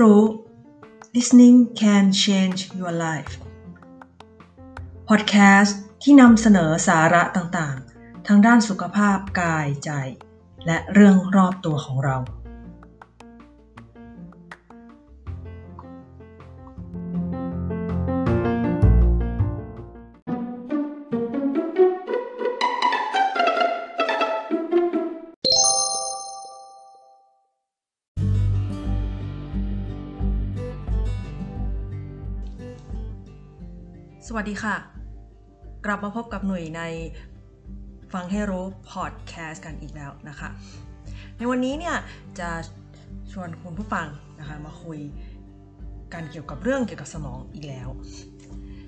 รู้ listening can change your life podcast ที่นำเสนอสาระต่างๆ ทางด้านสุขภาพกายใจ และเรื่องรอบตัวของเรา วัสดีค่ะ กลับมาพบกับหนุ่ยในฟังให้รู้พอดแคสต์กันอีกแล้วนะคะ ในวันนี้เนี่ยจะชวนคุณผู้ฟังนะคะมาคุยกันเกี่ยวกับเรื่องเกี่ยวกับสมองอีกแล้ว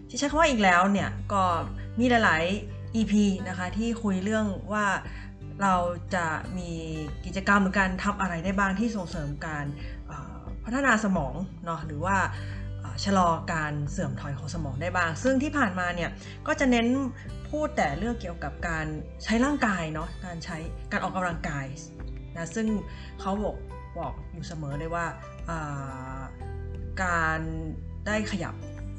ที่ใช้คำว่าอีกแล้วเนี่ยก็มีหลาย ๆ EP นะคะที่คุยเรื่องว่าเราจะมีกิจกรรมหรือการทำอะไรได้บ้างที่ส่งเสริมการพัฒนาสมองเนาะหรือว่า ชะลอการเสื่อมถอยของสมองได้บ้าง ซึ่งที่ผ่านมาเนี่ยก็จะเน้นพูดแต่เรื่องเกี่ยวกับการใช้ร่างกายเนาะการใช้การออกกำลังกายนะซึ่งเขาบอกบอกอยู่เสมอเลยว่าการได้ขยับ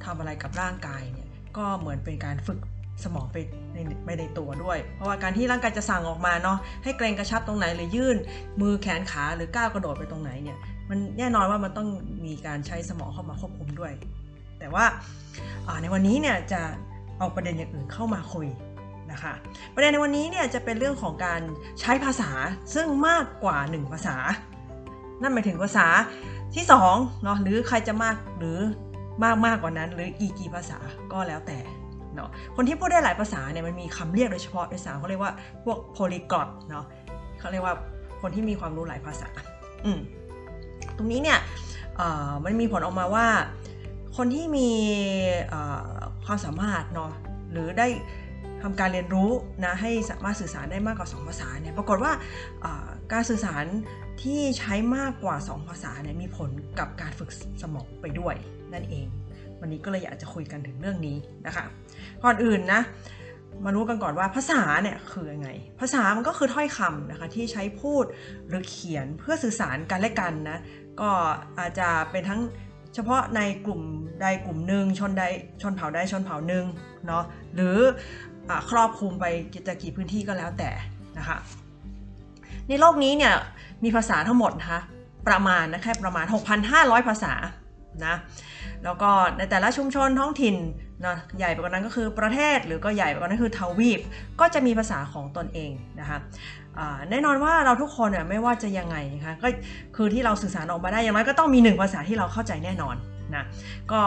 ทำอะไรกับร่างกายเนี่ยก็เหมือนเป็นการฝึกสมองไปในไปในตัวด้วย เพราะว่าการที่ร่างกายจะสั่งออกมาเนาะให้เกรงกระชับตรงไหนหรือยื่นมือแขนขาหรือก้าวกระโดดไปตรงไหนเนี่ย มันแน่นอนว่ามันต้องมีการใช้สมองเข้ามาควบคุมด้วย แต่ว่าในวันนี้เนี่ยจะเอาประเด็นอย่างอื่นเข้ามาคุยนะคะประเด็นในวันนี้เนี่ยจะเป็นเรื่องของการใช้ภาษาซึ่งมากกว่า 1 ภาษา นั่นหมายถึงภาษาที่2เนาะหรือใครจะมากหรือมากมากกว่านั้นหรืออีกกี่ภาษาก็แล้วแต่เนาะคนที่พูดได้หลายภาษาเนี่ยมันมีคำเรียกโดยเฉพาะภาษาเขาเรียกว่าพวกโพลีกรอตเนาะเขาเรียกว่าคนที่มีความรู้หลายภาษา อืม ตรงนี้เนี่ยมันมีผลออกมาว่า คนที่มีความสามารถเนาะหรือได้ทำการเรียนรู้นะให้สามารถสื่อสารได้มากกว่า 2 ภาษาเนี่ยปรากฏว่าการสื่อสารที่ใช้มากกว่า 2 ภาษาเนี่ยมีผลกับการฝึกสมองไปด้วยนั่นเอง วันนี้ก็เลยอยากจะคุยกันถึงเรื่องนี้นะคะก่อนอื่นนะมารู้กันก่อนว่าภาษาเนี่ยคือยังไง ภาษามันก็คือถ้อยคำนะคะที่ใช้พูดหรือเขียนเพื่อสื่อสารกันและกันนะก็อาจจะเป็นทั้งเฉพาะในกลุ่มใดกลุ่มหนึ่งชนใดชนเผ่าใดชนเผ่าหนึ่งเนาะหรืออครอบคลุมไปจะกี่พื้นที่ก็แล้วแต่นะคะในโลกนี้เนี่ยมีภาษาทั้งหมดนะคะประมาณนะแค่ประมาณ 6,500 ภาษานะแล้วก็ในแต่ละชุมชนท้องถิ่นนะใหญ่ไปกว่านั้นก็คือประเทศหรือก็ใหญ่ไปกว่านั้นคือทวีป ก็จะมีภาษาของตนเองนะคะ แน่นอนว่าเราทุกคนเนี่ยไม่ว่าจะยังไงนะคะก็คือที่เราสื่อสารออกมาได้อย่างไรก็ต้องมีหนึ่งภาษาที่เราเข้าใจแน่นอนนะก็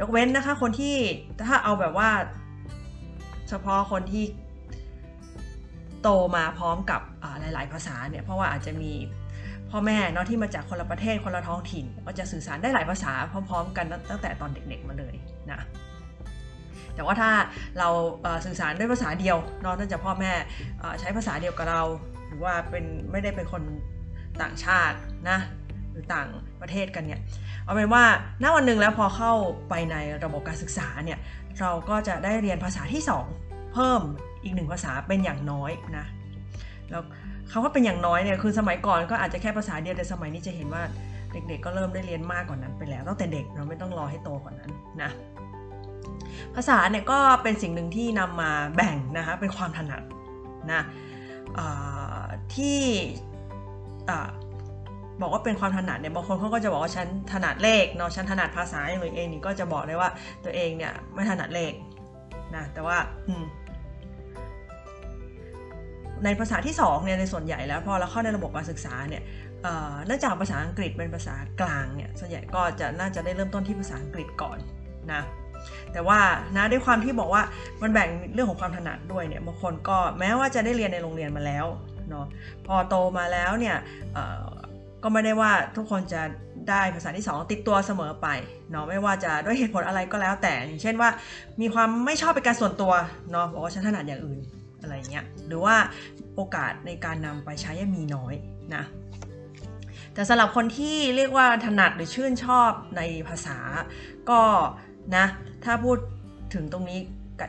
ยกเว้นนะคะคนที่ถ้าเอาแบบว่า เฉพาะคนที่โตมาพร้อมกับหลาย ๆ ภาษาเนี่ยเพราะว่าอาจจะมีพ่อแม่เนาะที่มาจากคนละประเทศคนละท้องถิ่น ก็จะสื่อสารได้หลายภาษาพร้อม ๆ กันตั้งแต่ตอนเด็ก ๆ มาเลยนะ แต่ว่าถ้าเราสื่อสารด้วยภาษาเดียวนอกจากพ่อแม่ใช้ภาษาเดียวกับเรา หรือว่าเป็นไม่ได้เป็นคนต่างชาตินะหรือต่างประเทศกันเนี่ยเอาเป็นว่าณวันหนึ่งแล้วพอเข้าไปในระบบการศึกษาเนี่ยเราก็จะได้เรียนภาษาที่ 2 เพิ่มอีกหนึ่งภาษาเป็นอย่างน้อยนะแล้วคำว่าเป็นอย่างน้อยเนี่ยคือสมัยก่อนก็อาจจะแค่ภาษาเดียวแต่สมัยนี้จะเห็นว่าเด็กๆก็เริ่มได้เรียนมากกว่านั้นไปแล้วตั้งแต่เด็กเราไม่ต้องรอให้โตกว่านั้นนะ ภาษาเนี่ยก็เป็นสิ่งหนึ่งที่นำมาแบ่งนะคะเป็นความถนัดนะที่บอกว่าเป็นความถนัดเนี่ยบางคนเขาก็จะบอกว่าฉันถนัดเลขเนาะฉันถนัดภาษาอย่างเองนี่ก็จะบอกเลยว่าตัวเองเนี่ยไม่ถนัดเลขนะแต่ว่าในภาษาที่2เนี่ยในส่วนใหญ่แล้วพอเราเข้าในระบบการศึกษาเนี่ยเนื่องจากภาษาอังกฤษเป็นภาษากลางเนี่ยส่วนใหญ่ก็จะน่าจะได้เริ่มต้นที่ภาษาอังกฤษก่อนนะ แต่ว่านะด้วยความที่บอกว่ามันแบ่งเรื่องของความถนัดด้วยเนี่ยบางคนก็แม้ว่าจะได้เรียนในโรงเรียนมาแล้วเนาะพอโตมาแล้วเนี่ยก็ไม่ได้ว่าทุกคนจะได้ภาษาที่ 2 ติดตัวเสมอไปเนาะไม่ว่าจะด้วยเหตุผลอะไรก็แล้วแต่อย่างเช่นว่า มีความไม่ชอบเป็นการส่วนตัวเนาะบอกว่าฉันถนัดอย่างอื่นอะไรเงี้ยหรือว่าโอกาสในการนำไปใช้มีน้อยนะแต่สำหรับคนที่เรียกว่าถนัดหรือชื่นชอบในภาษา ก็ นะ ถ้าพูดถึงตรงนี้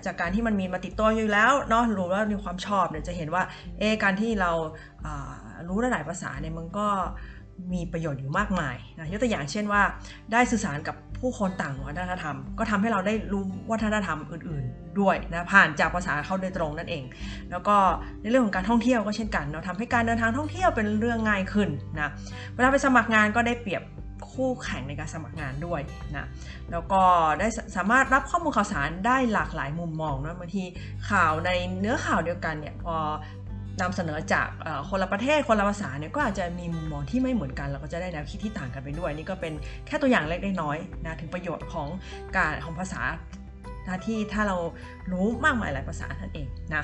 จากการที่มันมีมาติดตัวอยู่แล้วเนาะรู้ว่ามีความชอบเนี่ยจะเห็นว่าเอการที่เรารู้หลายภาษาเนี่ยมันก็มีประโยชน์อยู่มากมายนะยกตัวอย่างเช่นว่า ได้สื่อสารกับผู้คนต่างวัฒนธรรม ก็ทำให้เราได้รู้วัฒนธรรมอื่น ๆ ด้วยนะผ่านจากภาษาเขาโดยตรงนั่นเอง แล้วก็ในเรื่องของการท่องเที่ยวก็เช่นกันเนาะทำให้การเดินทางท่องเที่ยวเป็นเรื่องง่ายขึ้นนะเวลาไปสมัครงานก็ได้เปรียบ คู่แข่งในการสมัครงานด้วยนะแล้วก็ได้สามารถรับข้อมูลข่าวสารได้หลากหลายมุมมองนะบางทีข่าวในเนื้อข่าวเดียวกันเนี่ยพอนำเสนอจากคนละประเทศคนละภาษาเนี่ยก็อาจจะมีมุมมองที่ไม่เหมือนกันเราก็จะได้แนวคิดที่ต่างกันไปด้วย นี่ก็เป็นแค่ตัวอย่างเล็กน้อยนะถึงประโยชน์ของการของภาษาที่ถ้าเรารู้มากมายหลายภาษาท่านเองนะ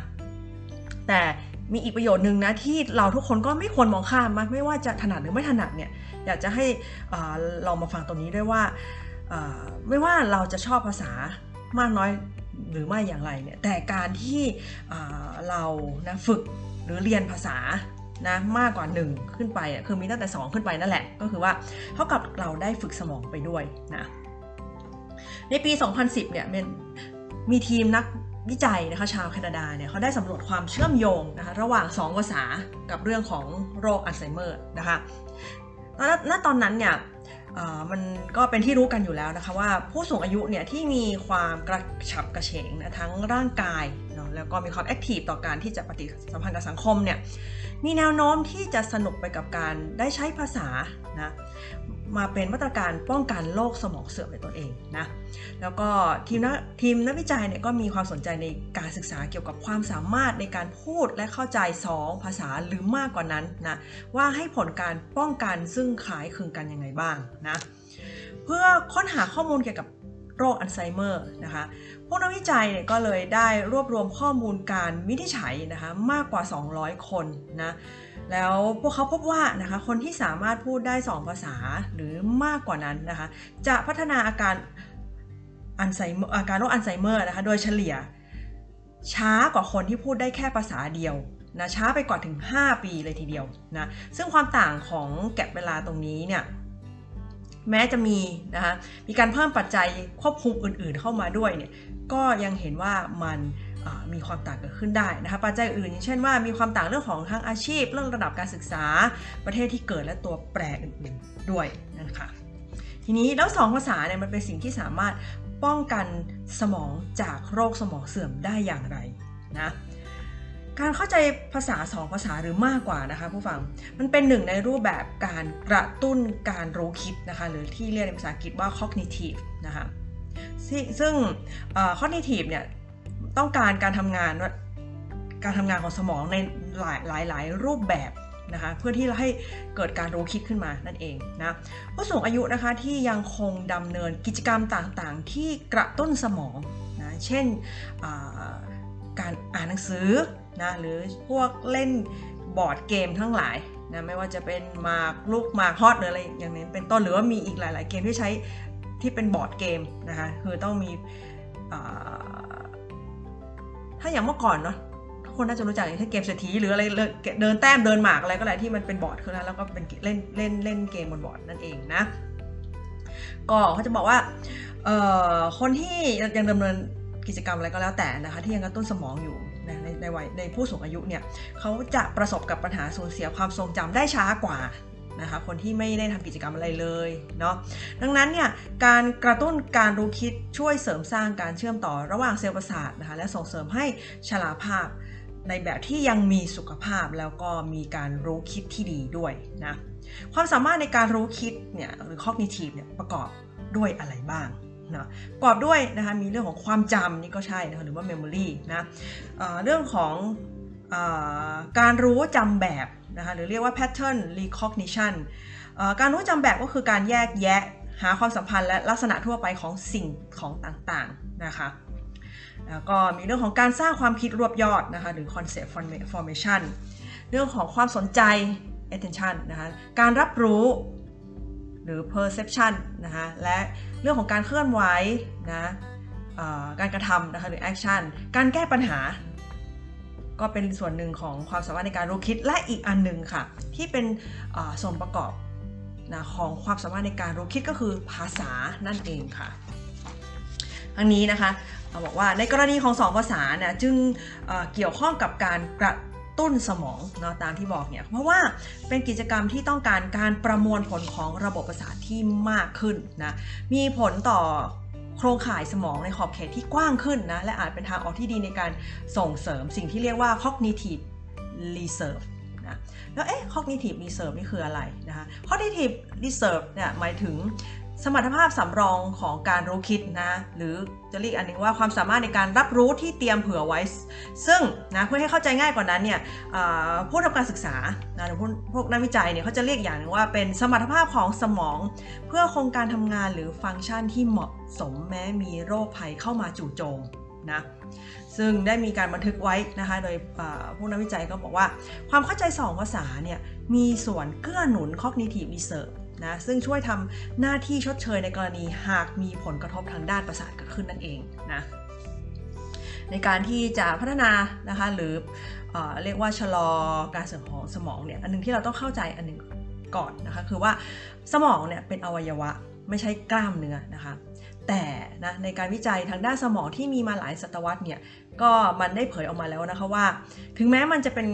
แต่มีอีกประโยชน์หนึ่งนะที่เราทุกคนก็ไม่ควรมองข้ามมากไม่ว่าจะถนัดหรือไม่ถนัดเนี่ย อยากจะให้เรามาฟังตรงนี้ด้วยว่า ไม่ว่าเราจะชอบภาษามากน้อยหรือไม่อย่างไรเนี่ยแต่การที่เรานะฝึกหรือเรียนภาษานะมากกว่า 1 ขึ้นไปอะคือมีตั้งแต่ 2 ขึ้นไปนั่นแหละ ก็คือว่าเท่ากับเราได้ฝึกสมองไปด้วยนะในปี 2010 เนี่ยมีทีมนักวิจัยนะคะชาวแคนาดาเนี่ยเขาได้สำรวจความเชื่อมโยงนะคะระหว่าง 2 ภาษากับเรื่องของโรคอัลไซเมอร์นะคะ ณตอนนั้นเนี่ยมันก็เป็นที่รู้กันอยู่แล้วนะคะว่าผู้สูงอายุเนี่ยที่มีความกระฉับกระเฉงนะทั้งร่างกายเนาะแล้วก็มีความ active ต่อการที่จะปฏิสัมพันธ์กับสังคมเนี่ยมีแนวโน้มที่จะสนุกไปกับการได้ใช้ภาษานะ มาเป็นมาตรการป้องกันโรคสมองเสื่อมในตัวเองนะแล้วก็ทีมนักทีมนักวิจัยเนี่ยก็มีความสนใจในการศึกษาเกี่ยวกับความสามารถในการพูดและเข้าใจ 2 ภาษาหรือมากกว่านั้นนะว่าให้ผลการป้องกันซึ่งคล้ายคลึงกันยังไงบ้างนะเพื่อค้นหาข้อมูลเกี่ยวกับโรคอัลไซเมอร์นะคะพวกนักวิจัยเนี่ยก็เลยได้รวบรวมข้อมูลการวินิจฉัยนะคะมากกว่า 200 คนนะ แล้วพวกเขาพบว่านะคะคนที่สามารถพูดได้ 2 ภาษาหรือมากกว่านั้นนะคะจะพัฒนาอาการอัลไซเมอร์อาการโรคอัลไซเมอร์นะคะโดยเฉลี่ย ช้ากว่าคนที่พูดได้แค่ภาษาเดียวนะช้าไปกว่าถึง 5 ปีเลยทีเดียวนะซึ่งความต่างของ gap เวลาตรงนี้เนี่ยแม้จะมีนะคะมีการเพิ่มปัจจัยควบคุมอื่นๆเข้ามาด้วยเนี่ยก็ยังเห็นว่ามัน มีความต่างเกิดขึ้นได้นะคะปัจจัยอื่นอย่างเช่นว่ามีความต่างเรื่องของทั้งอาชีพ เรื่องระดับการศึกษาประเทศที่เกิดและตัวแปรอื่นๆด้วยนะคะทีนี้แล้วสองภาษาเนี่ยมันเป็นสิ่งที่สามารถป้องกันสมองจากโรคสมองเสื่อมได้อย่างไรนะการเข้าใจภาษาสองภาษาหรือมากกว่านะคะผู้ฟัง มันเป็นหนึ่งในรูปแบบการกระตุ้นการรู้คิดนะคะหรือที่เรียกในภาษาอังกฤษว่า cognitive นะคะซึ่ง cognitive เนี่ย ต้องการการทำงานการทำงานของสมองในหลายหลายหลายรูปแบบนะคะเพื่อที่จะให้เกิดการรู้คิดขึ้นมานั่นเองนะผู้สูงอายุนะคะที่ยังคงดำเนินกิจกรรมต่างๆ ที่กระตุ้นสมองนะเช่นการอ่านหนังสือนะหรือพวกเล่นบอร์ดเกมทั้งหลายนะไม่ว่าจะเป็นมากลูกมาฮอตหรืออะไรอย่างนี้เป็นต้นหรือว่ามีอีกหลาย ๆ เกมที่ใช้ที่เป็นบอร์ดเกมนะคะคือต้องมี ถ้าอย่างเมื่อก่อนเนาะทุกคนน่าจะรู้จักอย่างเช่นเกมเศรษฐีหรืออะไรเดินแต้มเดินหมากอะไรก็แล้วที่มันเป็นบอร์ดคือแล้วก็เป็นเล่นเล่นเล่นเกมบนบอร์ดนั่นเองนะก็เขาจะบอกว่าคนที่ยังดำเนินกิจกรรมอะไรก็แล้วแต่นะคะที่ยังกระตุ้นสมองอยู่ในในวัยในผู้สูงอายุเนี่ยเขาจะประสบกับปัญหาสูญเสียความทรงจำได้ช้ากว่า นะคะคนที่ไม่ได้ทำกิจกรรมอะไรเลยเนาะดังนั้นเนี่ยการกระตุ้นการรู้คิดช่วยเสริมสร้างการเชื่อมต่อระหว่างเซลล์ประสาทนะคะและส่งเสริมให้ชราภาพในแบบที่ยังมีสุขภาพแล้วก็มีการรู้คิดที่ดีด้วยนะความสามารถในการรู้คิดเนี่ยหรือ cognitive เนี่ยประกอบด้วยอะไรบ้างนะประกอบด้วยนะคะมีเรื่องของความจำนี่ก็ใช่นะคะหรือว่า memory นะเเรื่องของอการรู้จำแบบ นะคะหรือเรียกว่า pattern recognition การรู้จำแบบก็คือการแยกแยะหาความสัมพันธ์และลักษณะทั่วไปของสิ่งของต่างๆนะคะแล้วก็มีเรื่องของการสร้างความคิดรวบยอดนะคะหรือ concept formation เรื่องของความสนใจ attention นะคะการรับรู้หรือ perception นะคะและเรื่องของการเคลื่อนไหวนะการกระทำนะคะหรือ action การแก้ปัญหา ก็เป็นส่วนหนึ่งของความสามารถในการรู้คิดและอีกอันหนึ่งค่ะ ที่เป็นส่วนประกอบนะของความสามารถในการรู้คิดก็คือภาษานั่นเองค่ะทั้งนี้นะคะบอกว่าในกรณีของสองภาษาเนี่ยจึงเกี่ยวข้องกับการกระตุ้นสมองเนาะตามที่บอกเนี่ยเพราะว่าเป็นกิจกรรมที่ต้องการการประมวลผลของระบบประสาทที่มากขึ้นนะมีผลต่อ ครงข่ายสมองในขอบเขตที่กว้างขึ้นนะ และอาจเป็นทางออกที่ดีในการส่งเสริมสิ่งที่เรียกว่า cognitive reserve นะแล้วเอ๊ะ cognitive reserve นี่คืออะไรนะคะ cognitive reserve เนี่ยหมายถึง สมรรถภาพสำรองของการรู้คิดนะ หรือจะเรียกอันนึงว่าความสามารถในการรับรู้ที่เตรียมเผื่อไว้ ซึ่งนะเพื่อให้เข้าใจง่ายกว่านั้นเนี่ยผู้ทำการศึกษานะหรือพวกนักวิจัยเนี่ยเขาจะเรียกอย่างนึงว่าเป็นสมรรถภาพของสมอง เพื่อคงการทำงานหรือฟังก์ชันที่เหมาะสมแม้มีโรคภัยเข้ามาจู่โจมนะซึ่งได้มีการบันทึกไว้นะคะโดยผู้นักวิจัยก็บอกว่า ความเข้าใจ 2 ภาษาเนี่ยมีส่วนเกื้อหนุน cognitive research นะซึ่งช่วยทำหน้าที่ชดเชยในกรณีหากมีผลกระทบทางด้านประสาทเกิดขึ้นนั่นเองนะในการที่จะพัฒนานะคะหรือเอเรียกว่าชะลอการเสื่อมของสมองเนี่ยอันนึงที่เราต้องเข้าใจอันนึงก่อนนะคะคือว่าสมองเนี่ยเป็นอวัยวะไม่ใช่กล้ามเนื้อนะคะแต่นะในการวิจัยทางด้านสมองที่มีมาหลายศตวรรษเนี่ยก็มันได้เผยออกมาแล้วนะคะว่า ถึงแม้มันจะเป็น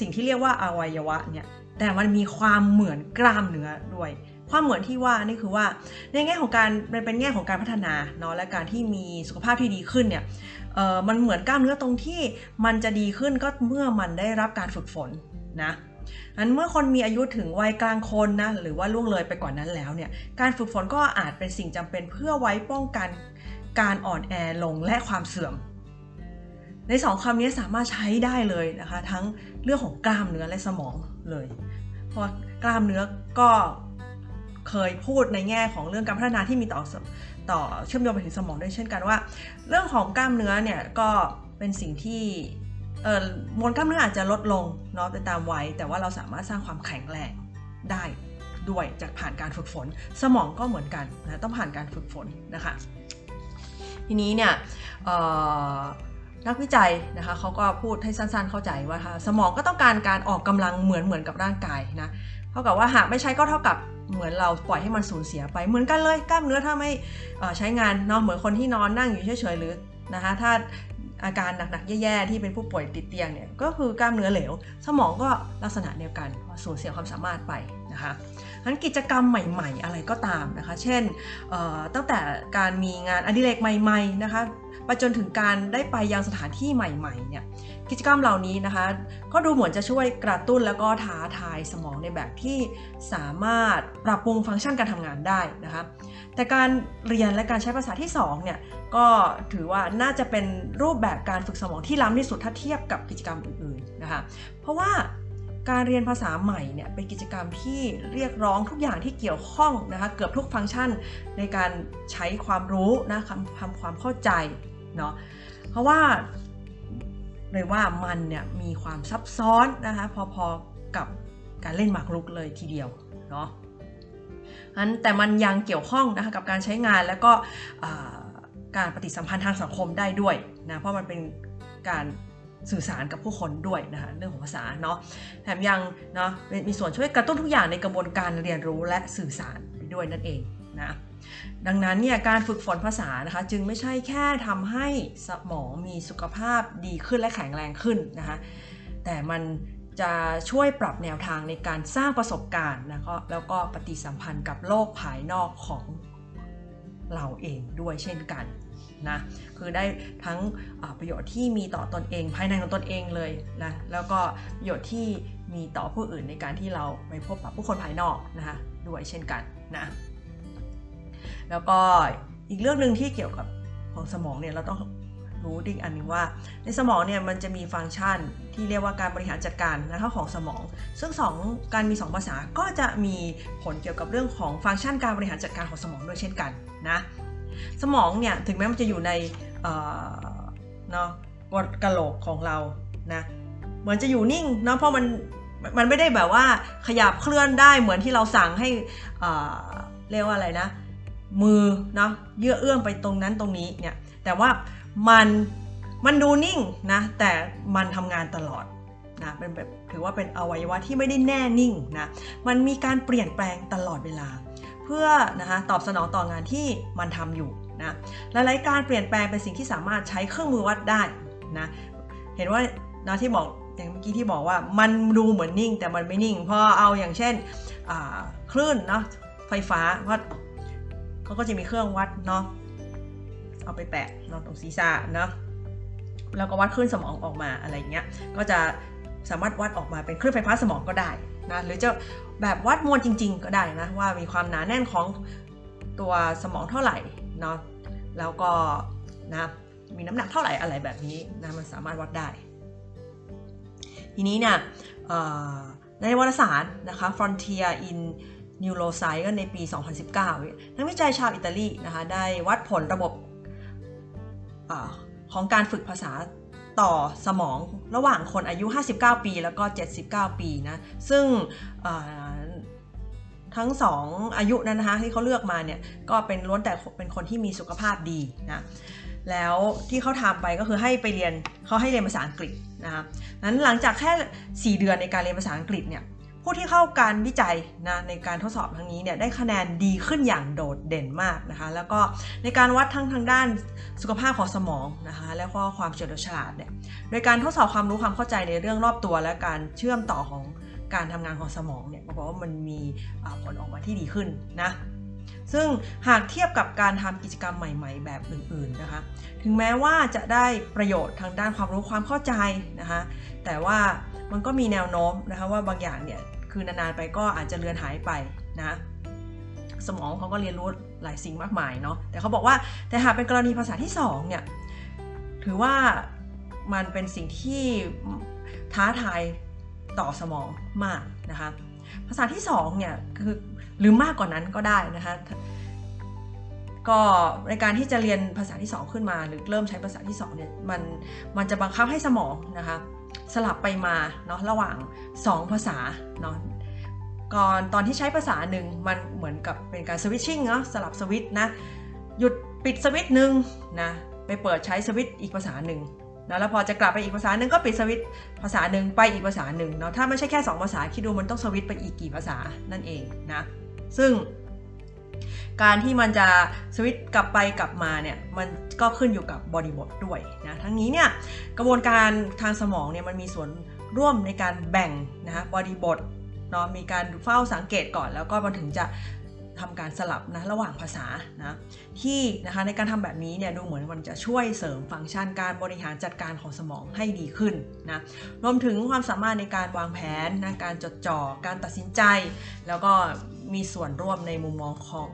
สิ่งที่เรียกว่าอวัยวะเนี่ย แต่มันมีความเหมือนกล้ามเนื้อด้วย ความเหมือนที่ว่านี่คือว่าในแง่ของการมันเป็นแง่ของการพัฒนาเนาะและการที่มีสุขภาพที่ดีขึ้นเนี่ยเออมันเหมือนกล้ามเนื้อตรงที่มันจะดีขึ้นก็เมื่อมันได้รับการฝึกฝนนะอันเมื่อคนมีอายุถึงวัยกลางคนนะหรือว่าล่วงเลยไปกว่านั้นแล้วเนี่ยการฝึกฝนก็อาจเป็นสิ่งจำเป็นเพื่อไว้ป้องกันการอ่อนแอลงและความเสื่อม ในสองคำนี้สามารถใช้ได้เลยนะคะ ทั้ง เรื่องของกล้ามเนื้อและสมองเลย เพราะกล้ามเนื้อก็เคยพูดในแง่ของเรื่องการพัฒนาที่มีต่อต่อเชื่อมโยงไปถึงสมองด้วยเช่นกันว่า เรื่องของกล้ามเนื้อเนี่ยก็เป็นสิ่งที่เออมวลกล้ามเนื้ออาจจะลดลงเนาะไปตามวัยแต่ว่าเราสามารถสร้างความแข็งแรงได้ด้วยจากผ่านการฝึกฝน สมองก็เหมือนกันนะต้องผ่านการฝึกฝนนะคะ ทีนี้เนี่ย นักวิจัยนะคะเขาก็พูดให้สั้นๆ เข้าใจว่าสมองก็ต้องการการออกกำลังเหมือนเหมือนกับร่างกายนะเท่ากับว่าหากไม่ใช้ก็เท่ากับเหมือนเราปล่อยให้มันสูญเสียไปเหมือนกันเลยกล้ามเนื้อถ้าไม่ใช้งานเนาะเหมือนคนที่นอนนั่งอยู่เฉยๆหรือนะคะถ้าอาการหนักๆแย่ๆที่เป็นผู้ป่วยติดเตียงเนี่ยก็คือกล้ามเนื้อเหลว สมองก็ลักษณะเดียวกันสูญเสียความสามารถไปนะคะนั้นกิจกรรมใหม่ ๆ อะไรก็ตามนะคะ เช่นตั้งแต่การมีงานอดิเรกใหม่ ๆ นะคะ ไปจนถึงการได้ไปยังสถานที่ใหม่ๆเนี่ยกิจกรรมเหล่านี้นะคะ ก็ดูเหมือนจะช่วยกระตุ้นแล้วก็ท้าทายสมองในแบบที่สามารถปรับปรุงฟังก์ชันการทำงานได้นะคะแต่การเรียนและการใช้ภาษาที่2เนี่ยก็ถือว่าน่าจะเป็นรูปแบบการฝึกสมองที่ล้ำที่สุดถ้าเทียบกับกิจกรรมอื่นๆนะคะเพราะว่าการเรียนภาษาใหม่เนี่ยเป็นกิจกรรมที่เรียกร้องทุกอย่างที่เกี่ยวข้องนะคะเกือบทุกฟังก์ชันในการใช้ความรู้นะทำความเข้าใจ เนาะเพราะว่าเลยว่ามันเนี่ยมีความซับซ้อนนะคะพอๆกับการเล่นหมากรุกเลยทีเดียวเนาะนั้นแต่มันยังเกี่ยวข้องนะคะกับการใช้งานแล้วก็การปฏิสัมพันธ์ทางสังคมได้ด้วยนะเพราะมันเป็นการสื่อสารกับผู้คนด้วยนะคะเรื่องของภาษาเนาะแถมยังเนาะมีส่วนช่วยกระตุ้นทุกอย่างในกระบวนการเรียนรู้และสื่อสารด้วยนั่นเองนะ ดังนั้นเนี่ยการฝึกฝนภาษานะคะ จึงไม่ใช่แค่ทำให้สมองมีสุขภาพดีขึ้นและแข็งแรงขึ้นนะคะ แต่มันจะช่วยปรับแนวทางในการสร้างประสบการณ์นะแล้วก็ปฏิสัมพันธ์กับโลกภายนอกของเราเองด้วยเช่นกันนะคือได้ทั้งประโยชน์ที่มีต่อตอนเองภายในของตนเองเลยนะแล้วก็ประโยชน์ที่มีต่อผู้อื่นในการที่เราไปพบปะผู้คนภายนอกนะคะด้วยเช่นกันนะ แล้วก็อีกเรื่องหนึ่งที่เกี่ยวกับของสมองเนี่ยเราต้องรู้ดิอันนึงว่า ในสมองเนี่ยมันจะมีฟังก์ชันที่เรียกว่าการบริหารจัดการนะคะของสมอง ซึ่งสองการมี 2 ภาษาก็จะมีผลเกี่ยวกับเรื่องของฟังก์ชันการบริหารจัดการของสมองด้วยเช่นกันนะสมองเนี่ยถึงแม้มันจะอยู่ในเนาะกระโหลกของเรานะเหมือนจะอยู่นิ่งเนาะเพราะมันมันไม่ได้แบบว่าขยับเคลื่อนได้เหมือนที่เราสั่งให้เรียกว่าอะไรนะ มือเนาะเยื่อเอื้อมไปตรงนั้นตรงนี้เนี่ยแต่ว่ามันมันดูนิ่งนะแต่มันทำงานตลอดนะเป็นแบบถือว่าเป็นอวัยวะที่ไม่ได้แน่นิ่งนะมันมีการเปลี่ยนแปลงตลอดเวลา เพื่อนะคะตอบสนองต่องานที่มันทำอยู่นะหลายๆการเปลี่ยนแปลงเป็นสิ่งที่สามารถใช้เครื่องมือวัดได้นะเห็นว่านะที่บอกอย่างเมื่อกี้ที่บอกว่ามันดูเหมือนนิ่งแต่มันไม่นิ่งพราะเอาอย่างเช่นคลื่นเนาะไฟฟ้าเพราะ เขาก็จะมีเครื่องวัดเนาะเอาไปแปะเนาะตรงศีรษะเนาะแล้วก็วัดคลื่นสมองออกมาอะไรเงี้ยก็จะสามารถวัดออกมาเป็นคลื่นไฟฟ้าสมองก็ได้นะหรือจะแบบวัดมวลจริง ๆ ก็ได้นะว่ามีความหนาแน่นของตัวสมองเท่าไหร่เนาะแล้วก็นะมีน้ำหนักเท่าไหร่อะไรแบบนี้นะมันสามารถวัดได้ ทีนี้เนี่ยในวารสารนะคะ Frontier in Neuroscience ในปี 2019 นักวิจัยชาวอิตาลีนะคะได้วัดผลระบบอของการฝึกภาษาต่อสมองระหว่างคนอายุ 59 ปี แล้วก็ 79 ปีนะ ซึ่งทั้งสองอายุนั้นนะคะที่เขาเลือกมาเนี่ยก็เป็นล้วนแต่เป็นคนที่มีสุขภาพดีนะแล้วที่เขาทำไปก็คือให้ไปเรียนเขาให้เรียนภาษาอังกฤษนะคะนั้นหลังจากแค่ 4 เดือนในการเรียนภาษาอังกฤษเนี่ย ผู้ที่เข้าการวิจัยนะในการทดสอบครั้งนี้เนี่ยได้คะแนนดีขึ้นอย่างโดดเด่นมากนะคะ แล้วก็ในการวัดทั้งทางด้านสุขภาพของสมองนะคะแล้วก็ความเฉลียวฉลาดเนี่ยโดยการทดสอบความรู้ความเข้าใจในเรื่องรอบตัว และการเชื่อมต่อของการทำงานของสมองเนี่ยบอกว่ามันมีผลออกมาที่ดีขึ้นนะซึ่งหากเทียบกับการทำกิจกรรมใหม่ ๆ แบบอื่นๆนะคะ ถึงแม้ว่าจะได้ประโยชน์ทางด้านความรู้ความเข้าใจนะคะ แต่ว่ามันก็มีแนวโน้มนะคะว่าบางอย่างเนี่ย คือนานๆไปก็อาจจะเลือนหายไปนะสมองเขาก็เรียนรู้หลายสิ่งมากมายเนาะแต่เขาบอกว่าแต่หากเป็นกรณีภาษาที่2เนี่ยถือว่ามันเป็นสิ่งที่ท้าทายต่อสมองมากนะคะภาษาที่2เนี่ยคือหรือมากกว่านั้นก็ได้นะคะก็ในการที่จะเรียนภาษาที่ 2 ขึ้นมา หรือเริ่มใช้ภาษาที่2เนี่ยมันมันจะบังคับให้สมองนะคะ สลับไปมาเนาะระหว่าง 2 ภาษาเนาะก่อนตอนที่ใช้ภาษาหนึ่งมันเหมือนกับเป็นการสวิตชิ่งเนาะสลับสวิตนะหยุดปิดสวิตหนึ่งนะไปเปิดใช้สวิตอีกภาษาหนึ่งนะแล้วพอจะกลับไปอีกภาษาหนึ่งก็ปิดสวิตภาษาหนึ่งไปอีกภาษาหนึ่งเนาะถ้าไม่ใช่แค่ 2 ภาษาคิดดูมันต้องสวิตไปอีกกี่ภาษานั่นเองนะซึ่ง การที่มันจะสวิตกลับไปกลับมาเนี่ยมันก็ขึ้นอยู่กับบริบทด้วยนะทั้งนี้เนี่ยกระบวนการทางสมองเนี่ยมันมีส่วนร่วมในการแบ่งนะบริบทเนาะมีการเฝ้าสังเกตก่อน แล้วก็มาถึงจะทำการสลับนะระหว่างภาษานะที่นะคะในการทำแบบนี้เนี่ยดูเหมือนมันจะช่วยเสริมฟังก์ชันการบริหารจัดการของสมองให้ดีขึ้นนะรวมถึงความสามารถในการวางแผนนะการจดจ่อการตัดสินใจ แล้วก็มีส่วนร่วมในมุมมองของ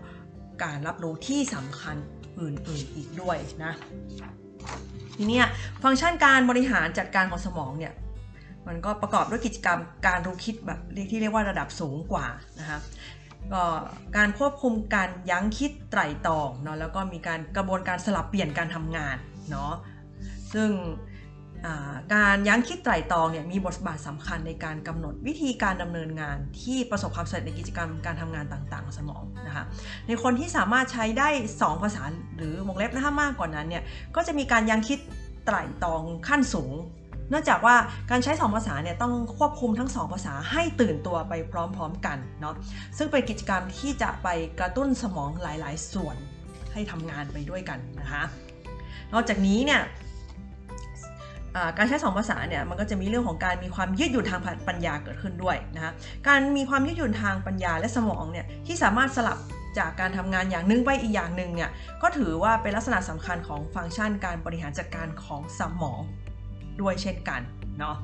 การรับรู้ที่สำคัญอื่นๆอีกด้วยนะทีนี้ฟังก์ชันการบริหารจัดการของสมองเนี่ยมันก็ประกอบด้วยกิจกรรมการรู้คิดแบบที่เรียกว่าระดับสูงกว่านะคะก็การควบคุมการยั้งคิดไตร่ตรองเนาะแล้วก็มีการกระบวนการสลับเปลี่ยนการทำงานเนาะซึ่ง การยั้งคิดไตร่ตรองเนี่ยมีบทบาทสำคัญในการกำหนดวิธีการดำเนินงานที่ประสบความสำเร็จในกิจกรรมการทำงานต่างๆของสมองนะคะในคนที่สามารถใช้ได้ 2 ภาษาหรือวงเล็บนะคะมากกว่านั้นเนี่ยก็จะมีการยั้งคิดไตร่ตรองขั้นสูงเนื่องจากว่าการใช้ 2 ภาษาเนี่ยต้องควบคุมทั้ง 2 ภาษาให้ตื่นตัวไปพร้อมๆกันเนาะซึ่งเป็นกิจกรรมที่จะไปกระตุ้นสมองหลายๆ ส่วนให้ทำงานไปด้วยกันนะคะ นอกจากนี้เนี่ย การใช้ 2 ภาษาเนี่ยมันก็จะมีเรื่องของการมีความยืดหยุ่นทางปัญญาเกิดขึ้นด้วยนะคะการมีความยืดหยุ่นทางปัญญาและสมองเนี่ยที่สามารถสลับจากการทำงานอย่างนึงไปอีกอย่างหนึ่งเนี่ยก็ถือว่าเป็นลักษณะสำคัญของฟังก์ชันการบริหารจัดการของสมองด้วยเช่นกันเนาะ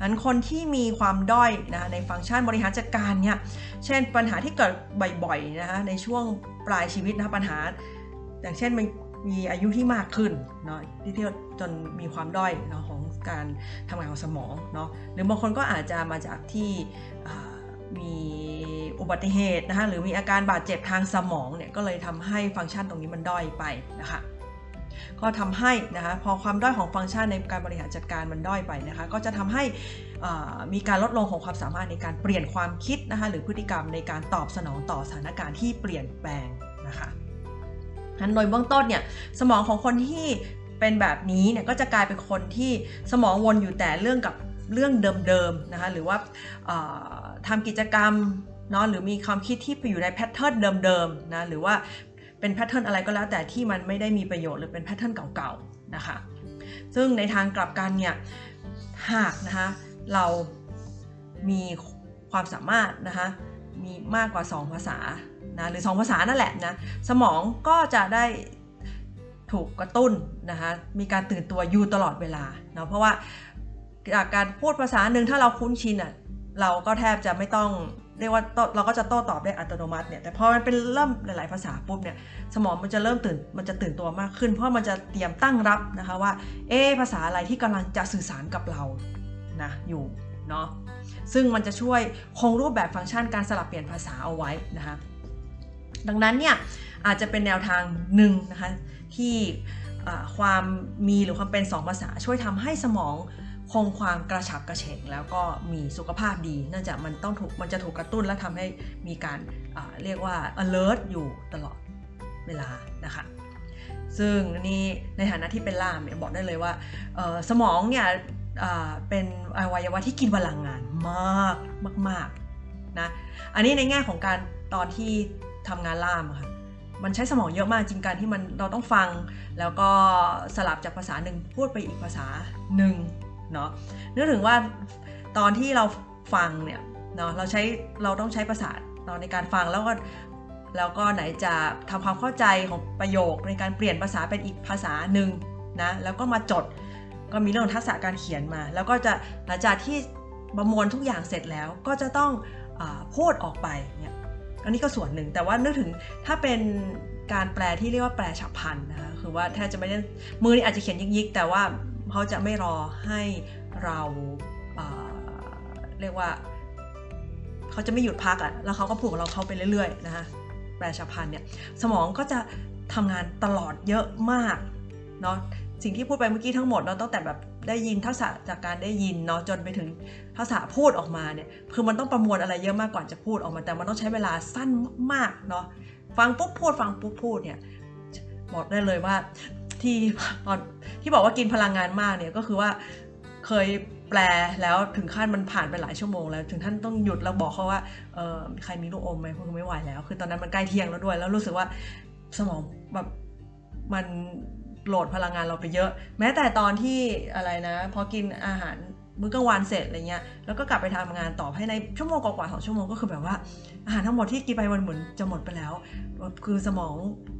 อันคนที่มีความด้อยนะในฟังก์ชันบริหารจัดการเนี่ยเช่นปัญหาที่เกิดบ่อยๆนะคะในช่วงปลายชีวิตนะปัญหาอย่างเช่น มีอายุที่มากขึ้นเนาะที่ที่จนมีความด้อยเนาะของการทำงานของสมองเนาะหรือบางคนก็อาจจะมาจากที่มีอุบัติเหตุนะคะหรือมีอาการบาดเจ็บทางสมองเนี่ยก็เลยทำให้ฟังก์ชันตรงนี้มันด้อยไปนะคะก็ทำให้นะคะพอความด้อยของฟังก์ชันในการบริหารจัดการมันด้อยไปนะคะก็จะทำให้มีการลดลงของความสามารถในการเปลี่ยนความคิดนะคะหรือพฤติกรรมในการตอบสนองต่อสถานการณ์ที่เปลี่ยนแปลงนะคะ นั้นโดยเบื้องต้นเนี่ยสมองของคนที่เป็นแบบนี้เนี่ยก็จะกลายเป็นคนที่สมองวนอยู่แต่เรื่องกับเรื่องเดิมๆนะคะหรือว่าทำกิจกรรมเนาะหรือมีความคิดที่อยู่ในแพทเทิร์นเดิมๆนะหรือว่าเป็นแพทเทิร์นอะไรก็แล้วแต่ที่มันไม่ได้มีประโยชน์หรือเป็นแพทเทิร์นเก่าๆนะคะซึ่งในทางกลับกันเนี่ยหากนะคะเรามีความสามารถนะคะมีมากกว่า 2 ภาษา นะหรือ 2 ภาษานั่นแหละนะสมองก็จะได้ถูกกระตุ้นนะคะมีการตื่นตัวอยู่ตลอดเวลาเนาะเพราะว่าจากการพูดภาษาหนึ่งถ้าเราคุ้นชินอะเราก็แทบจะไม่ต้องเรียกว่าเราก็จะโต้ตอบได้อัตโนมัติเนี่ยแต่พอมันเป็นเริ่มหลาย ๆ ภาษาปุ๊บเนี่ยสมองมันจะเริ่มตื่นมันจะตื่นตัวมากขึ้น เพราะมันจะเตรียมตั้งรับนะคะว่าเอ๊ภาษาอะไรที่กำลังจะสื่อสารกับเรานะอยู่เนาะซึ่งมันจะช่วยคงรูปแบบฟังก์ชันการสลับเปลี่ยนภาษาเอาไว้นะคะ ดังนั้นเนี่ยอาจจะเป็นแนวทางหนึ่งนะคะที่ความมีหรือความเป็น 2 ภาษาช่วยทำให้สมองคงความกระฉับกระเฉงแล้วก็มีสุขภาพดีเนื่องจากมันต้องถูกมันจะถูกกระตุ้นและทำให้มีการเรียกว่า alert อยู่ตลอดเวลานะคะซึ่งนี่ในฐานะที่เป็นล่ามเนี่ยบอกได้เลยว่าสมองเนี่ยเป็นอวัยวะที่กินพลังงานมากมากๆนะอันนี้ในแง่ของการตอนที่ ทำงานล่ามค่ะมันใช้สมองเยอะมากจริงการที่มันเราต้องฟัง แล้วก็สลับจากภาษาหนึ่งพูดไปอีกภาษาหนึ่งเนาะนึกถึงว่าตอนที่เราฟังเนี่ยเนาะเราใช้เราต้องใช้ประสาตอนในการฟังแล้วก็แล้วก็ไหนจะทำความเข้าใจของประโยคในการเปลี่ยนภาษาเป็นอีกภาษาหนึ่งนะแล้วก็มาจดก็มีเรื่องทักษะการเขียนมา แล้วก็จะหลังจากที่ประมวลทุกอย่างเสร็จแล้วก็จะต้องอพูดออกไปเนี่ย อันนี้ก็ส่วนหนึ่งแต่ว่านึกถึงถ้าเป็นการแปลที่เรียกว่าแปลฉับพลันนะคะคือว่าแทบจะไม่ได้มือนี่อาจจะเขียนยิกๆ แต่ว่าเขาจะไม่รอให้เราเเรียกว่าเขาจะไม่หยุดพักอะ่ะแล้วเขาก็ผูกเราเข้าไปเรื่อยๆนะคะแปลฉับพลันเนี่ยสมองก็จะทำงานตลอดเยอะมากเนาะสิ่งที่พูดไปเมื่อกี้ทั้งหมดเนาะตั้งแต่แบบ ได้ยินทักษะจากการได้ยินเนาะจนไปถึงทักษะพูดออกมาเนี่ยคือมันต้องประมวลอะไรเยอะมากก่อนจะพูดออกมา แต่มันต้องใช้เวลาสั้นมากเนาะฟังปุ๊บพูดฟังปุ๊บพูดเนี่ยบอกได้เลยว่าที่ตอนที่บอกว่ากินพลังงานมากเนี่ยก็คือว่าเคยแปลแล้วถึงขั้นมันผ่านไปหลายชั่วโมงแล้ว ถึงท่านต้องหยุดแล้วบอกเขาว่าเออใครมีลูกอมไหมคงไม่ไหวแล้ว คือตอนนั้นมันใกล้เที่ยงแล้วด้วย แล้วรู้สึกว่าสมองแบบมัน โหลดพลังงานเราไปเยอะ แม้แต่ตอนที่อะไรนะ พอกินอาหารมื้อกลางวันเสร็จอะไรเงี้ยแล้วก็กลับไปทำงานต่อให้ในชั่วโมงกว่าๆสองชั่วโมงก็คือแบบว่าอาหารทั้งหมดที่กินไปมันเหมือนจะหมดไปแล้ว คือสมอง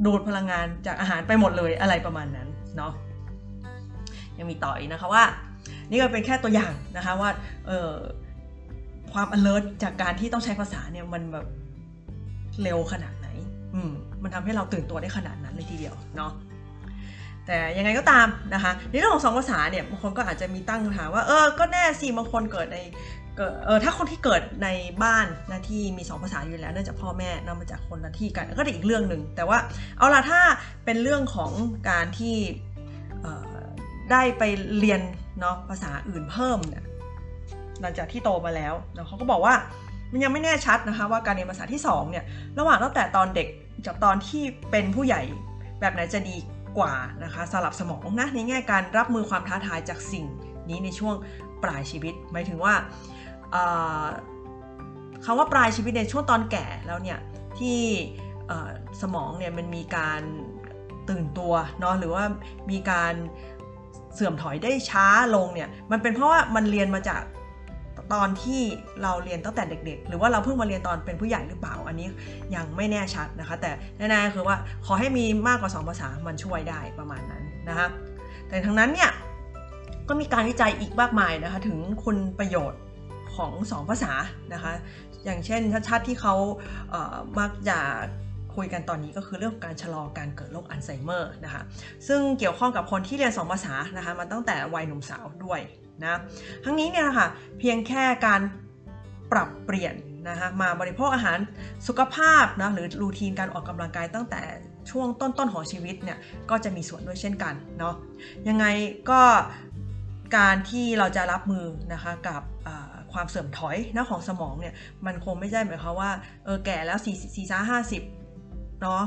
ดูดพลังงานจากอาหารไปหมดเลยอะไรประมาณนั้นเนาะยังมีต่ออีกนะคะว่า นี่ก็เป็นแค่ตัวอย่างนะคะว่าเออความ alert จากการที่ต้องใช้ภาษาเนี่ยมันแบบเร็วขนาดไหน อืมมันทำให้เราตื่นตัวได้ขนาดนั้นเลยทีเดียวเนาะ แต่ยังไงก็ตามนะคะในเรื่องของสองภาษาเนี่ยบางคนก็อาจจะมีตั้งคำถามว่าเออก็แน่สิบางคนเกิดในเออถ้าคนที่เกิดในบ้านนะที่มี 2 ภาษาอยู่แล้วเนื่องจากพ่อแม่นำมาจากคนละที่กันก็อีกเรื่องหนึ่งแต่ว่าเอาล่ะถ้าเป็นเรื่องของการที่ได้ไปเรียนเนาะภาษาอื่นเพิ่มเนี่ยหลังจากที่โตมาแล้วเนาะเขาก็บอกว่ามันยังไม่แน่ชัดนะคะว่าการเรียนภาษาที่2เนี่ยระหว่างตั้งแต่ตอนเด็กจากตอนที่เป็นผู้ใหญ่แบบไหนจะดี กว่านะคะสลับสมองนะในแง่การรับมือความท้าทายจากสิ่งนี้ในช่วงปลายชีวิต หมายถึงว่าคำว่าปลายชีวิตในช่วงตอนแก่แล้วเนี่ยที่สมองเนี่ยมันมีการตื่นตัวเนาะหรือว่ามีการเสื่อมถอยได้ช้าลงเนี่ยมันเป็นเพราะว่ามันเรียนมาจาก ตอนที่เราเรียนตั้งแต่เด็ก ๆ หรือว่าเราเพิ่งมาเรียนตอนเป็นผู้ใหญ่หรือเปล่าอันนี้ยังไม่แน่ชัดนะคะ แต่แน่ๆคือว่าขอให้มีมากกว่า 2 ภาษามันช่วยได้ประมาณนั้นนะคะแต่ทั้งนั้นเนี่ยก็มีการวิจัยอีกมากมายนะคะถึงคุณประโยชน์ของ 2 ภาษานะคะ อย่างเช่นชัดๆที่เขาเมักจะคุยกันตอนนี้ก็คือเรื่องการชะลอการเกิดโรคอัลไซเมอร์นะคะ ซึ่งเกี่ยวข้องกับคนที่เรียน 2 ภาษานะคะมาตั้งแต่วัยหนุ่มสาวด้วย นะทั้งนี้เนี่ยนะคะเพียงแค่การปรับเปลี่ยนนะคะมาบริโภคอาหารสุขภาพนะหรือรูทีนการออกกำลังกายตั้งแต่ช่วงต้นๆของชีวิตเนี่ยก็จะมีส่วนด้วยเช่นกันเนาะยังไงก็การที่เราจะรับมือนะคะกับความเสื่อมถอยนะของสมองเนี่ยมันคงไม่ใช่หมายความว่าเออแก่แล้ว4 4 5 50เนาะ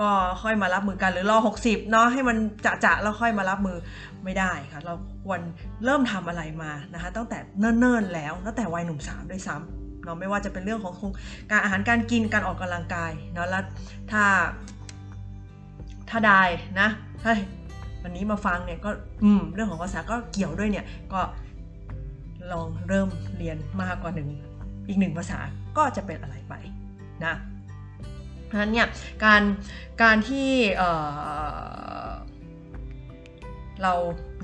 ก็ค่อยมารับมือกันหรือรอ 60เนาะให้มันจะจะแล้วค่อยมารับมือไม่ได้ค่ะเรา ควรเริ่มทำอะไรมานะคะตั้งแต่เนิ่นๆแล้วตั้งแต่วัยหนุ่มสาวด้วยซ้ำเนาะไม่ว่าจะเป็นเรื่องของการอาหารการกินการออกกำลังกายเนาะแล้วถ้าถ้าได้นะเฮ้ยวันนี้มาฟังเนี่ยก็อืมเรื่องของภาษาก็เกี่ยวด้วยเนี่ยก็ลองเริ่มเรียนมากกว่าหนึ่งอีกหนึ่งภาษาก็จะเป็นอะไรไปนะเพราะฉะนั้นเนี่ยการการที่เเรา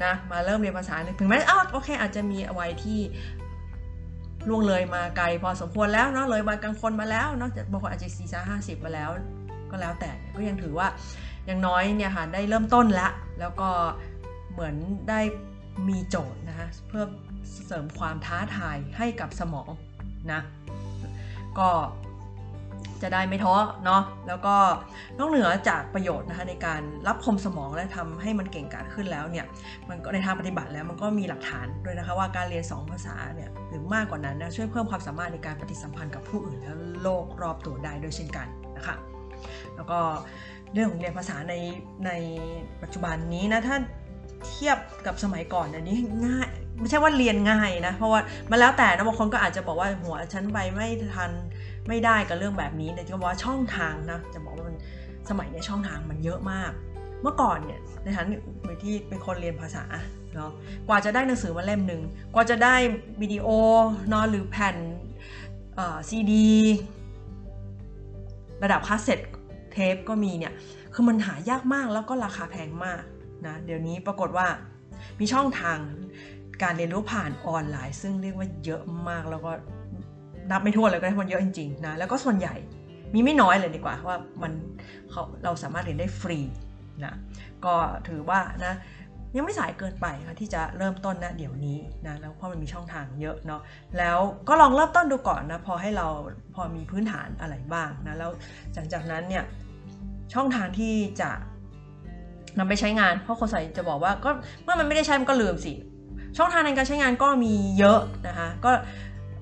นะมาเริ่มเรียนภาษาเนี่ยถึงแม้อ้าวโอเค อาจจะมีวัยที่ล่วงเลยมาไกลพอสมควรแล้วเนาะเลยวัยกลางคนมาแล้วเนาะบางคนอาจจะสี่ห้าสิบมาแล้ว ก็แล้วแต่ก็ยังถือว่าอย่างน้อยเนี่ยค่ะได้เริ่มต้นแล้วแล้วก็เหมือนได้มีโจทย์นะคะเพื่อเสริมความท้าทายให้กับสมองนะก็ จะได้ไม่ท้อเนาะแล้วก็นอกเหนือจากประโยชน์นะคะในการรับคมสมองและทำให้มันเก่งกาจขึ้นแล้วเนี่ยมันก็ในทางปฏิบัติแล้วมันก็มีหลักฐานด้วยนะคะว่าการเรียน 2 ภาษาเนี่ยหรือมากกว่านั้นนะช่วยเพิ่มความสามารถในการปฏิสัมพันธ์กับผู้อื่นและโลกรอบตัวได้ด้วยเช่นกันนะคะแล้วก็เรื่องของเรียนภาษาในในปัจจุบันนี้นะถ้าเทียบกับสมัยก่อนอันนี้ง่าย ไม่ใช่ว่าเรียนง่ายนะ เพราะว่ามันแล้วแต่นะบางคนก็อาจจะบอกว่าหัวฉันไปไม่ทันไม่ได้กับเรื่องแบบนี้แต่จะบอกว่าช่องทางนะจะบอกว่ามันสมัยนี้ช่องทางมันเยอะมาก เมื่อก่อนเนี่ยในฐานะที่เป็นคนเรียนภาษาเนาะกว่าจะได้หนังสือมาเล่มหนึ่งกว่าจะได้วิดีโอเนาะหรือแผ่นซีดี ระดับ cassette tape ก็มีเนี่ยคือมันหายากมากแล้วก็ราคาแพงมากนะเดี๋ยวนี้ปรากฏว่ามีช่องทาง การเรียนรู้ผ่านออนไลน์ ซึ่งเรียกว่าเยอะมากแล้วก็นับไม่ถ้วนเลยก็ได้มันเยอะจริงๆนะแล้วก็ส่วนใหญ่มีไม่น้อยเลยดีกว่าว่ามันเขาเราสามารถเรียนได้ฟรีนะก็ถือว่านะยังไม่สายเกินไปค่ะที่จะเริ่มต้นนะเดี๋ยวนี้นะแล้วเพราะมันมีช่องทางเยอะเนาะแล้วก็ลองเริ่มต้นดูก่อนนะพอให้เราพอมีพื้นฐานอะไรบ้างนะแล้วหลังจากนั้นเนี่ยช่องทางที่จะนำไปใช้งานเพราะคนใส่จะบอกว่าก็เมื่อมันไม่ได้ใช้มันก็ลืมสิ ช่องทางในการใช้งานก็มีเยอะนะคะก็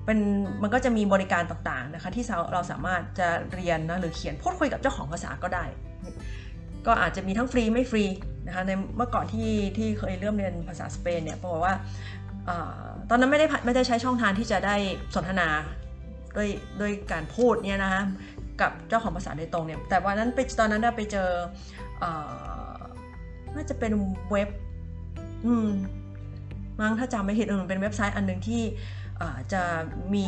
เป็นมันก็จะมีบริการต่างๆนะคะที่เราสามารถจะเรียนนะหรือเขียนพูดคุยกับเจ้าของภาษาก็ได้ ก็อาจจะมีทั้งฟรีไม่ฟรีนะคะในเมื่อก่อนที่ที่เคยเริ่มเรียนภาษาสเปนเนี่ยบอกว่าตอนนั้นไม่ได้ไม่ได้ใช้ช่องทางที่จะได้สนทนาด้วยด้วยการพูดเนี่ยนะคะกับเจ้าของภาษาโดยตรงเนี่ยแต่วันนั้นไปตอนนั้นไปเจอน่าจะเป็นเว็บอื มั้งถ้าจำไม่ผิดเออเป็นเว็บไซต์อันหนึ่งที่จะมี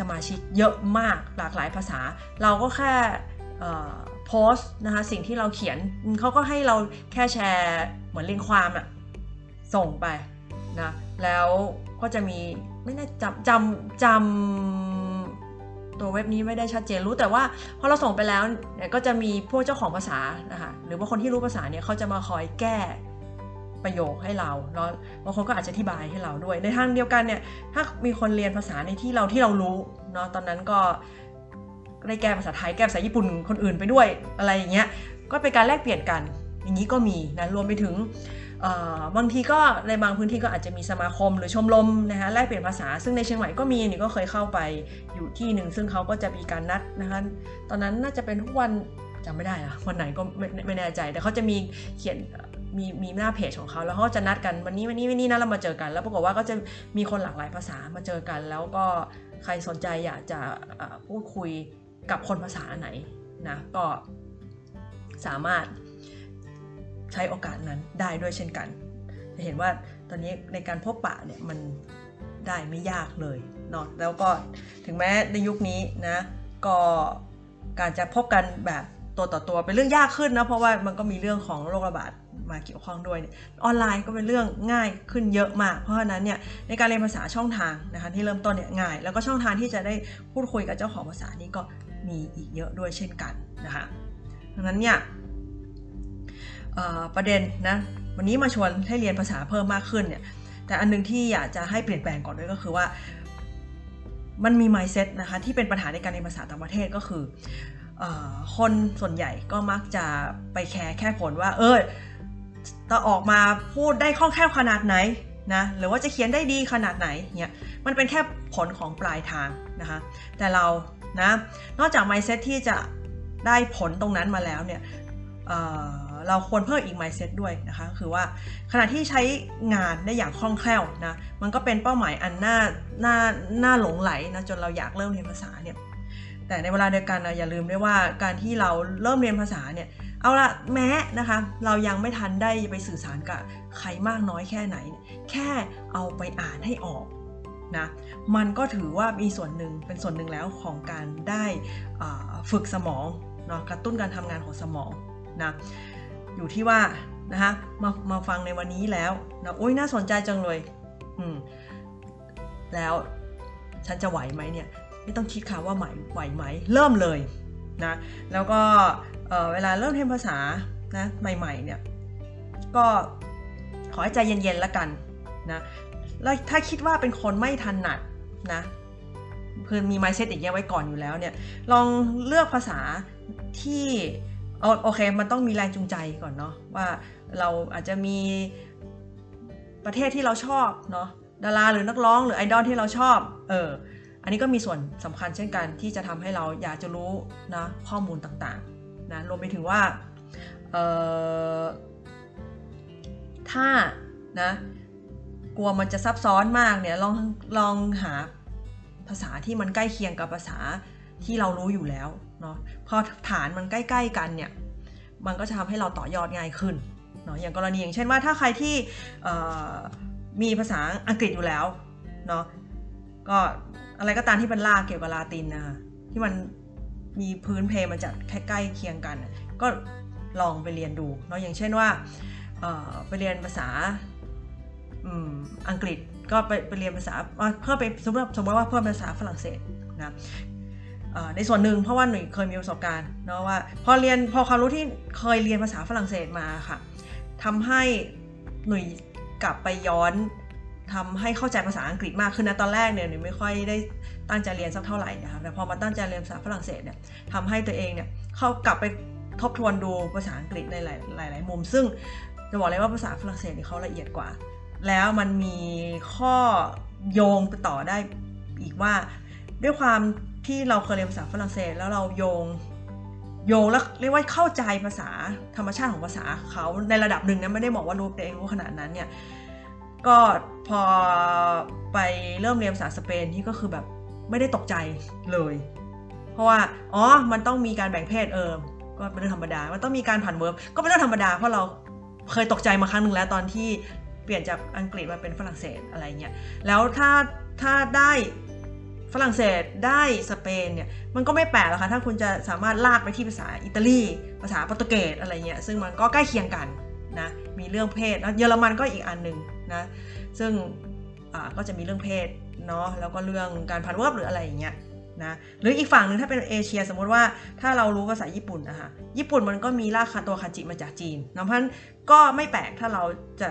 สมาชิกเยอะมากหลากหลายภาษา เราก็แค่โพสต์นะคะสิ่งที่เราเขียนเขาก็ให้เราแค่แชร์เหมือนเรียงความอะส่งไปนะแล้วก็จะมีไม่แน่จำจำจำตัวเว็บนี้ไม่ได้ชัดเจนรู้แต่ว่าพอเราส่งไปแล้วเนี่ยก็จะมีพวกเจ้าของภาษานะคะหรือว่าคนที่รู้ภาษาเนี่ยเขาจะมาคอยแก้ ประโยคให้เราเนาะบางคนก็อาจจะอธิบายให้เราด้วย ในทางเดียวกันเนี่ยถ้ามีคนเรียนภาษาในที่เราที่เรารู้เนาะตอนนั้นก็ได้แก้ภาษาไทยแก้ภาษาญี่ปุ่นคนอื่นไปด้วยอะไรอย่างเงี้ยก็เป็นการแลกเปลี่ยนกัน อย่างนี้ก็มีนะรวมไปถึงบางทีก็ในบางพื้นที่ก็อาจจะมีสมาคมหรือชมรมนะคะแลกเปลี่ยนภาษาซึ่งในเชียงใหม่ก็มีนี่ก็เคยเข้าไปอยู่ที่หนึ่งซึ่งเขาก็จะมีการนัดนะคะตอนนั้นน่าจะเป็นทุกวันจำไม่ได้อะวันไหนก็ไม่แน่ใจ แต่เขาจะมีเขียน มีมีหน้าเพจของเขาแล้วเขาจะนัดกันวันนี้วันนี้วันนี้นะเรามาเจอกัน แล้วปรากฏว่าก็จะมีคนหลากหลายภาษามาเจอกัน แล้วก็ใครสนใจอยากจะพูดคุยกับคนภาษาไหนนะก็สามารถใช้โอกาสนั้นได้ด้วยเช่นกัน จะเห็นว่าตอนนี้ในการพบปะเนี่ยมันได้ไม่ยากเลยเนาะแล้วก็ถึงแม้ในยุคนี้นะก็การจะพบกันแบบตัวต่อตัวเป็นเรื่องยากขึ้นนะเพราะว่ามันก็มีเรื่องของโรคระบาด มาเกี่ยวข้องด้วยออนไลน์ก็เป็นเรื่องง่ายขึ้นเยอะมาก เพราะฉะนั้นเนี่ยในการเรียนภาษาช่องทางนะคะที่เริ่มต้นเนี่ยง่าย แล้วก็ช่องทางที่จะได้พูดคุยกับเจ้าของภาษานี้ก็มีอีกเยอะด้วยเช่นกันนะคะดังนั้นเนี่ยประเด็นนะวันนี้มาชวนให้เรียนภาษาเพิ่มมากขึ้นเนี่ยแต่อันนึงที่อยากจะให้เปลี่ยนแปลงก่อนด้วยก็คือว่า มันมี mindset นะคะที่เป็นปัญหาในการเรียนภาษาต่างประเทศก็คือคนส่วนใหญ่ก็มักจะไปแคร์แค่ผลว่า เออ จะออกมาพูดได้คล่องแคล่วขนาดไหนนะหรือว่าจะเขียนได้ดีขนาดไหนเนี่ยมันเป็นแค่ผลของปลายทางนะคะแต่เรานะนอกจาก mindset ที่จะได้ผลตรงนั้นมาแล้วเนี่ยเเราควรเพิ่มอีก mindset ด้วยนะคะคือว่าขณะที่ใช้งานได้อย่างคล่องแคล่วนะมันก็เป็นเป้าหมายอันน่าน่าน่าหลงไหลนะจนเราอยากเริ่มเรียนภาษาเนี่ยแต่ในเวลาเดียวกันนะอย่าลืมด้วยว่าการที่เราเริ่มเรียนภาษาเนี่ย เอาละแม้นะคะ เรายังไม่ทันได้ไปสื่อสารกับใครมากน้อยแค่ไหน แค่เอาไปอ่านให้ออกนะมันก็ถือว่ามีส่วนหนึ่งเป็นส่วนหนึ่งแล้วของการได้ฝึกสมองเนาะกระตุ้นการทำงานของสมองนะอยู่ที่ว่านะคะมามาฟังในวันนี้แล้วนะโอ้ยน่าสนใจจังเลยอืมแล้วฉันจะไหวไหมเนี่ยไม่ต้องคิดค่ะว่าไหวไหวไหมเริ่มเลยนะแล้วก็ เเวลาเริ่มเรียนภาษานะใหม่ๆเนี่ยก็ขอให้ใจเย็นๆแล้วกันนะแล้วถ้าคิดว่าเป็นคนไม่ทันหนัดนะคือนมีไมเซ็ตอย่างเงี้ยไว้ก่อนอยู่แล้วเนี่ยลองเลือกภาษาที่โอเคมันต้องมีแรงจูงใจก่อนเนาะว่าเราอาจจะมีประเทศที่เราชอบเนาะดาราหรือนักร้องหรือไอดอลที่เราชอบเอออันนี้ก็มีส่วนสำคัญเช่นกันที่จะทำให้เราอยากจะรู้นะข้อมูลต่างๆ นะรวมไปถึงว่าถ้านะกลัวมันจะซับซ้อนมากเนี่ยลองลองหาภาษาที่มันใกล้เคียงกับภาษาที่เรารู้อยู่แล้วเนาะพอฐานมันใกล้ ๆ กันเนี่ยมันก็จะทำให้เราต่อยอดง่ายขึ้นเนาะอย่างกรณีอย่างเช่นว่าถ้าใครที่มีภาษาอังกฤษอยู่แล้วเนาะก็อะไรก็ตามที่เป็นลากเกี่ยวกับลาตินนะที่มัน มีพื้นเพมันจะใกล้เคียงกัน ก็ลองไปเรียนดูเนาะอย่างเช่นว่าไปเรียนภาษาอังกฤษก็ไปไปเรียนภาษาเพื่อไปสมมติสมมติว่าเพิ่มภาษาฝรั่งเศสนะในส่วนหนึ่งเพราะว่าหนุ่ยเคยมีประสบการณ์เนาะว่าพอเรียนพอความรู้ที่เคยเรียนภาษาฝรั่งเศสมาค่ะทำให้หนุ่ยกลับไปย้อนทำให้เข้าใจภาษาอังกฤษมากขึ้นนะตอนแรกเนี่ยหนูไม่ค่อยได้ ตั้งใจเรียนสักเท่าไหร่นะคะแต่พอมาตั้งใจเรียนภาษาฝรั่งเศสเนี่ยทำให้ตัวเองเนี่ยเข้ากลับไปทบทวนดูภาษาอังกฤษในหลายหลายมุม ซึ่งจะบอกเลยว่าภาษาฝรั่งเศสเนี่ยเขาละเอียดกว่า แล้วมันมีข้อโยงไปต่อได้อีกว่า ด้วยความที่เราเคยเรียนภาษาฝรั่งเศส แล้วเราโยงโยงแล้วเรียกว่าเข้าใจภาษาธรรมชาติของภาษาเขาในระดับหนึ่งนะไม่ได้บอกว่ารู้เองรู้ขนาดนั้นเนี่ยก็พอไปเริ่มเรียนภาษาสเปนที่ก็คือแบบ ไม่ได้ตกใจเลย เพราะว่าอ๋อมันต้องมีการแบ่งเพศเออก็เป็นเรื่องธรรมดา มันต้องมีการผัน verb ก็เป็นเรื่องธรรมดาเพราะเราเคยตกใจมาครั้งหนึ่งแล้วตอนที่เปลี่ยนจากอังกฤษมาเป็นฝรั่งเศสอะไรเงี้ยแล้วถ้าถ้าได้ฝรั่งเศสได้สเปนเนี่ยมันก็ไม่แปลกหรอกค่ะถ้าคุณจะสามารถลากไปที่ภาษาอิตาลีภาษาโปรตุเกสอะไรเงี้ยซึ่งมันก็ใกล้เคียงกันนะมีเรื่องเพศแล้วเยอรมันก็อีกอันหนึ่งนะซึ่งก็จะมีเรื่องเพศ เนาะแล้วก็เรื่องการผัน verb หรืออะไรอย่างเงี้ยนะหรืออีกฝั่งหนึ่งถ้าเป็นเอเชีย สมมติว่าถ้าเรารู้ภาษาญี่ปุ่นนะคะญี่ปุ่นมันก็มีรากคาตัวคันจิมาจากจีนนะเพราะฉะนั้นก็ไม่แปลกถ้าเราจะ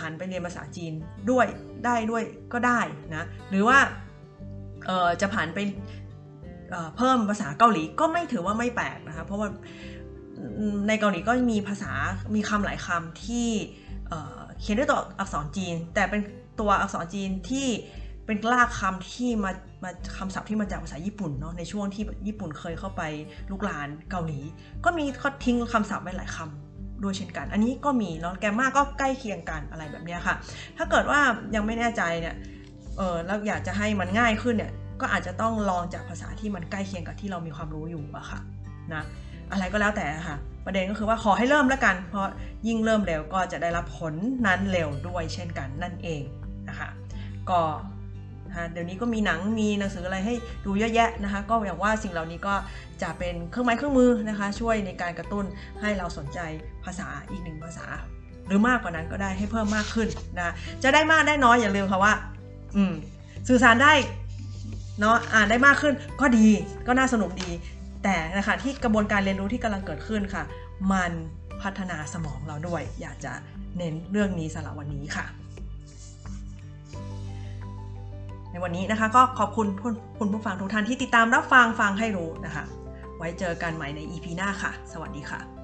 หันไปเรียนภาษาจีนด้วยได้ด้วยก็ได้นะหรือว่าจะผ่านไปเพิ่มภาษาเกาหลีก็ไม่ถือว่าไม่แปลกนะคะเพราะว่าในเกาหลีก็มีภาษามีคำหลายคำที่เขียนด้วยตัวอักษรจีน แต่เป็นตัวอักษรจีนที่ เป็นลากคำที่มามาคำศัพท์ที่มาจากภาษาญี่ปุ่นเนาะในช่วงที่ญี่ปุ่นเคยเข้าไปลุกลานเกาหลี ก็มีเขาทิ้งคำศัพท์ไว้หลายคำด้วยเช่นกัน อันนี้ก็มีเนาะแกมมาก็ใกล้เคียงกันอะไรแบบนี้ค่ะ ถ้าเกิดว่ายังไม่แน่ใจเนี่ยเออแล้วอยากจะให้มันง่ายขึ้นเนี่ยก็อาจจะต้องลองจากภาษาที่มันใกล้เคียงกับที่เรามีความรู้อยู่อะค่ะนะอะไรก็แล้วแต่ค่ะ ประเด็นก็คือว่าขอให้เริ่มแล้วกัน เพราะยิ่งเริ่มเร็วก็จะได้รับผลนั้นเร็วด้วยเช่นกันนั่นเองนะคะ ก็ เดี๋ยวนี้ก็มีหนังมีหนังสืออะไรให้ดูเยอะแยะนะคะก็อย่างว่าสิ่งเหล่านี้ก็จะเป็นเครื่องไม้เครื่องมือนะคะ ช่วยในการกระตุ้นให้เราสนใจภาษาอีกหนึ่งภาษา หรือมากกว่านั้นก็ได้ให้เพิ่มมากขึ้นนะจะได้มากได้น้อยอย่าลืมค่ะว่า อืมสื่อสารได้เนาะอ่านได้มากขึ้นก็ดีก็น่าสนุกดี แต่นะคะที่กระบวนการเรียนรู้ที่กำลังเกิดขึ้นค่ะ มันพัฒนาสมองเราด้วย อยากจะเน้นเรื่องนี้สำหรับวันนี้ค่ะ ในวันนี้นะคะ ก็ขอบคุณคุณผู้ฟังทุกท่านที่ติดตามรับฟังฟังให้รู้นะคะ ไว้เจอกันใหม่ใน EP หน้าค่ะ สวัสดีค่ะ